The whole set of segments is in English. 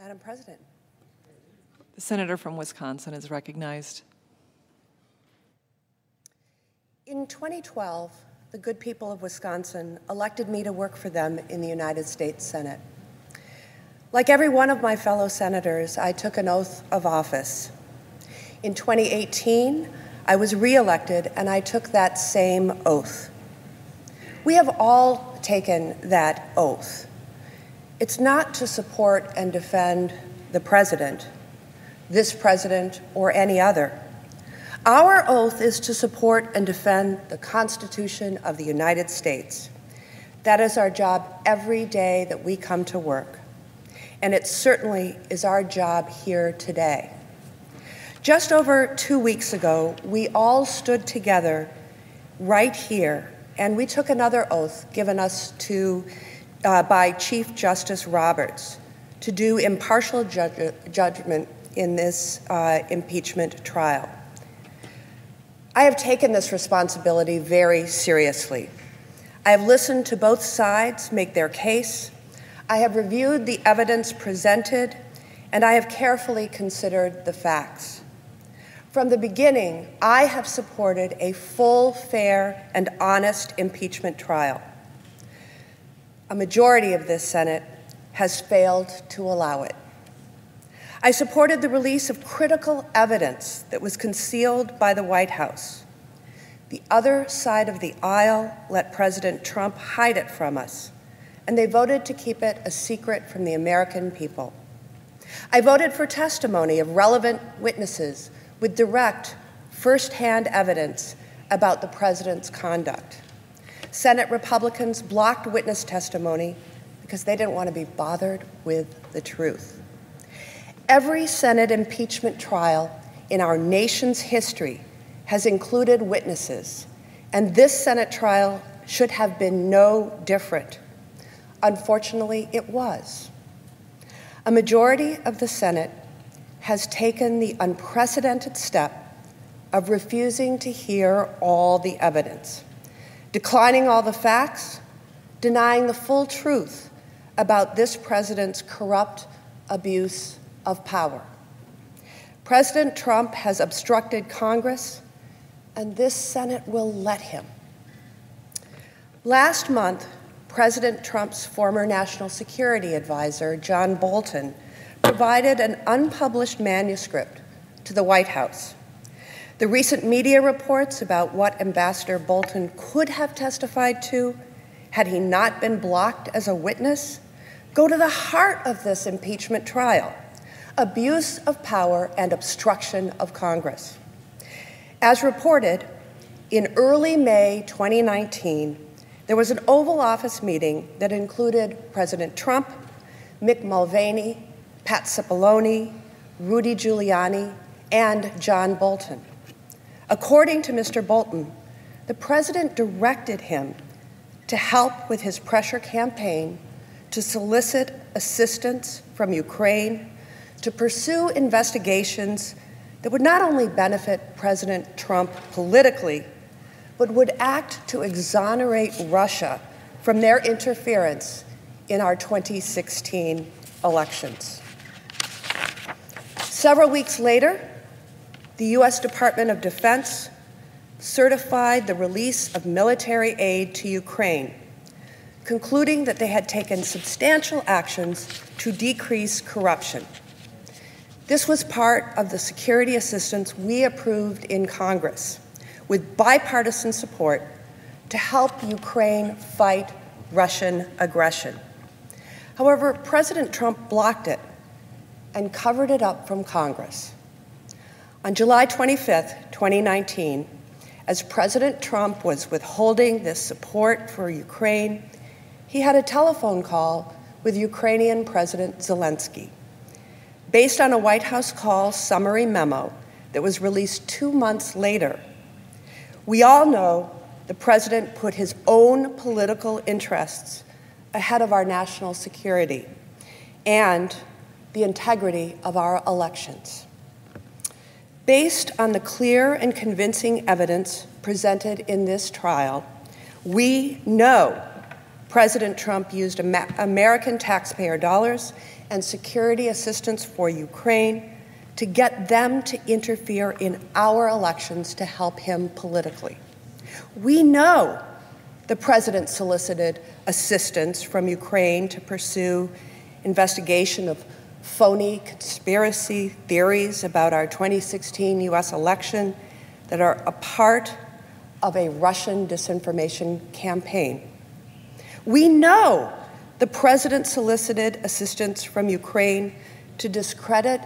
Madam President. The senator from Wisconsin is recognized. In 2012, the good people of Wisconsin elected me to work for them in the United States Senate. Like every one of my fellow senators, I took an oath of office. In 2018, I was reelected and I took that same oath. We have all taken that oath. It's not to support and defend the president, this president, or any other. Our oath is to support and defend the Constitution of the United States. That is our job every day that we come to work. And it certainly is our job here today. Just over two weeks ago, we all stood together right here and we took another oath given us to uh, by Chief Justice Roberts to do impartial judgment in this uh, impeachment trial. I have taken this responsibility very seriously. I have listened to both sides make their case. I have reviewed the evidence presented, and I have carefully considered the facts. From the beginning, I have supported a full, fair, and honest impeachment trial a majority of this Senate has failed to allow it. I supported the release of critical evidence that was concealed by the White House. The other side of the aisle let President Trump hide it from us, and they voted to keep it a secret from the American people. I voted for testimony of relevant witnesses with direct, firsthand evidence about the president's conduct. Senate Republicans blocked witness testimony because they didn't want to be bothered with the truth. Every Senate impeachment trial in our nation's history has included witnesses, and this Senate trial should have been no different. Unfortunately, it was. A majority of the Senate has taken the unprecedented step of refusing to hear all the evidence declining all the facts, denying the full truth about this president's corrupt abuse of power. President Trump has obstructed Congress, and this Senate will let him. Last month, President Trump's former national security advisor, John Bolton, provided an unpublished manuscript to the White House. The recent media reports about what Ambassador Bolton could have testified to had he not been blocked as a witness go to the heart of this impeachment trial abuse of power and obstruction of Congress. As reported, in early May 2019, there was an Oval Office meeting that included President Trump, Mick Mulvaney, Pat Cipollone, Rudy Giuliani, and John Bolton. According to Mr. Bolton, the president directed him to help with his pressure campaign to solicit assistance from Ukraine to pursue investigations that would not only benefit President Trump politically, but would act to exonerate Russia from their interference in our 2016 elections. Several weeks later, the U.S. Department of Defense certified the release of military aid to Ukraine, concluding that they had taken substantial actions to decrease corruption. This was part of the security assistance we approved in Congress with bipartisan support to help Ukraine fight Russian aggression. However, President Trump blocked it and covered it up from Congress. On July 25, 2019, as President Trump was withholding this support for Ukraine, he had a telephone call with Ukrainian President Zelensky. Based on a White House call summary memo that was released two months later, we all know the president put his own political interests ahead of our national security and the integrity of our elections. Based on the clear and convincing evidence presented in this trial, we know President Trump used American taxpayer dollars and security assistance for Ukraine to get them to interfere in our elections to help him politically. We know the president solicited assistance from Ukraine to pursue investigation of phony conspiracy theories about our 2016 US election that are a part of a Russian disinformation campaign. We know the president solicited assistance from Ukraine to discredit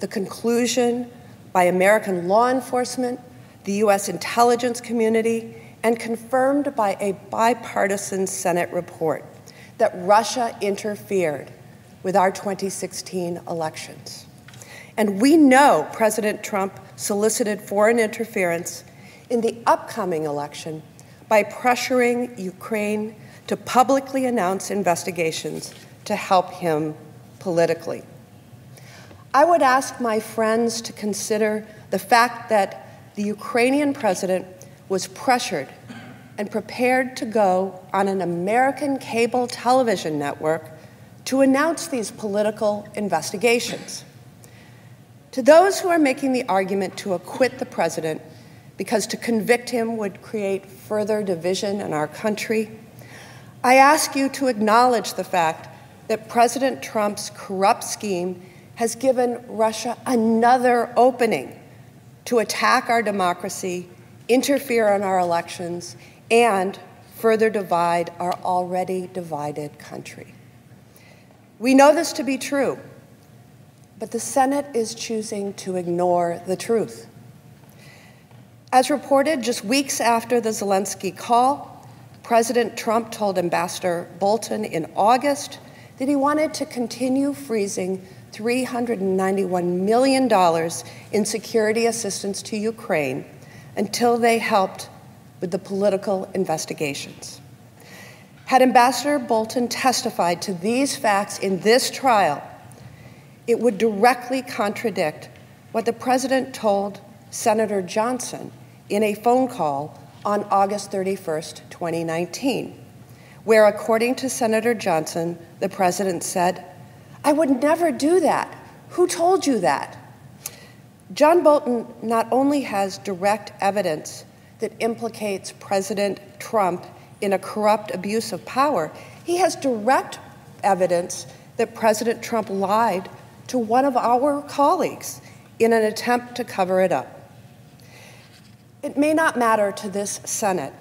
the conclusion by American law enforcement, the U.S. intelligence community, and confirmed by a bipartisan Senate report that Russia interfered with our 2016 elections. And we know President Trump solicited foreign interference in the upcoming election by pressuring Ukraine to publicly announce investigations to help him politically. I would ask my friends to consider the fact that the Ukrainian president was pressured and prepared to go on an American cable television network to announce these political investigations. To those who are making the argument to acquit the president because to convict him would create further division in our country, I ask you to acknowledge the fact that President Trump's corrupt scheme has given Russia another opening to attack our democracy, interfere in our elections, and further divide our already divided country. We know this to be true, but the Senate is choosing to ignore the truth. As reported just weeks after the Zelensky call, President Trump told Ambassador Bolton in August that he wanted to continue freezing $391 million in security assistance to Ukraine until they helped with the political investigations. Had Ambassador Bolton testified to these facts in this trial, it would directly contradict what the president told Senator Johnson in a phone call on August 31st, 2019, where, according to Senator Johnson, the president said, I would never do that. Who told you that? John Bolton not only has direct evidence that implicates President Trump in a corrupt abuse of power, he has direct evidence that President Trump lied to one of our colleagues in an attempt to cover it up. It may not matter to this Senate,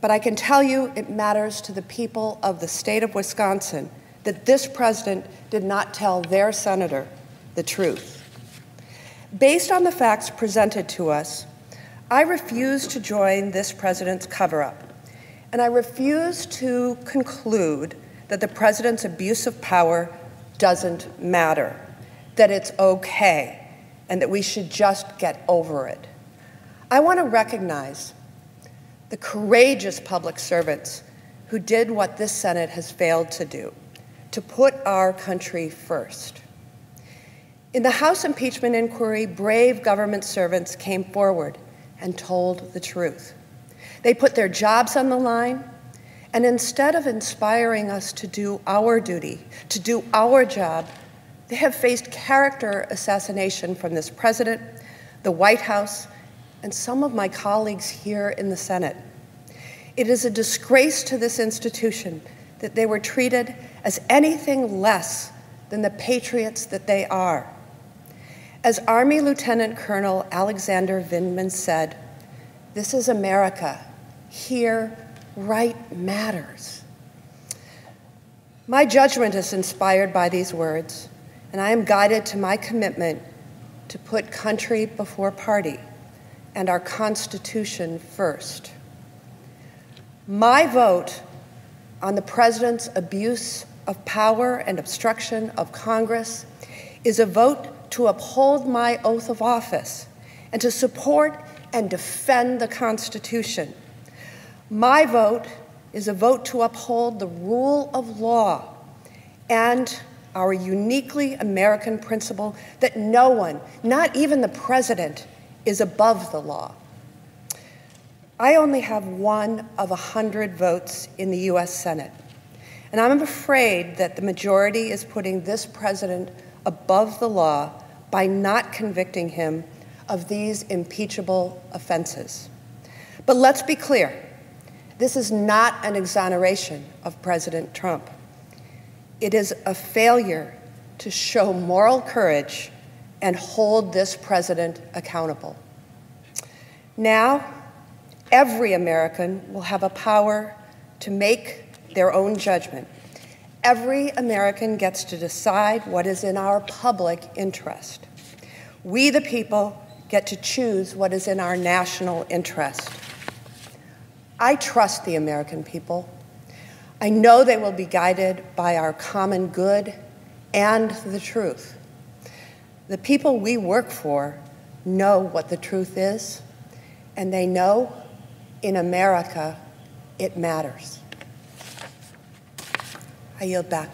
but I can tell you it matters to the people of the state of Wisconsin that this president did not tell their senator the truth. Based on the facts presented to us, I refuse to join this president's cover up and I refuse to conclude that the president's abuse of power doesn't matter, that it's okay, and that we should just get over it. I want to recognize the courageous public servants who did what this Senate has failed to do to put our country first. In the House impeachment inquiry, brave government servants came forward and told the truth. They put their jobs on the line, and instead of inspiring us to do our duty, to do our job, they have faced character assassination from this president, the White House, and some of my colleagues here in the Senate. It is a disgrace to this institution that they were treated as anything less than the patriots that they are. As Army Lieutenant Colonel Alexander Vindman said, this is America, here, right matters. My judgment is inspired by these words, and I am guided to my commitment to put country before party and our Constitution first. My vote on the President's abuse of power and obstruction of Congress is a vote to uphold my oath of office and to support and defend the Constitution my vote is a vote to uphold the rule of law and our uniquely American principle that no one, not even the president, is above the law. I only have one of a hundred votes in the U.S. Senate, And I'm afraid that the majority is putting this president above the law by not convicting him of these impeachable offenses. But let's be clear this is not an exoneration of President Trump. It is a failure to show moral courage and hold this president accountable. Now, every American will have a power to make their own judgment. Every American gets to decide what is in our public interest. We, the people, get to choose what is in our national interest. I trust the American people. I know they will be guided by our common good and the truth. The people we work for know what the truth is, and they know in America it matters. I yield back.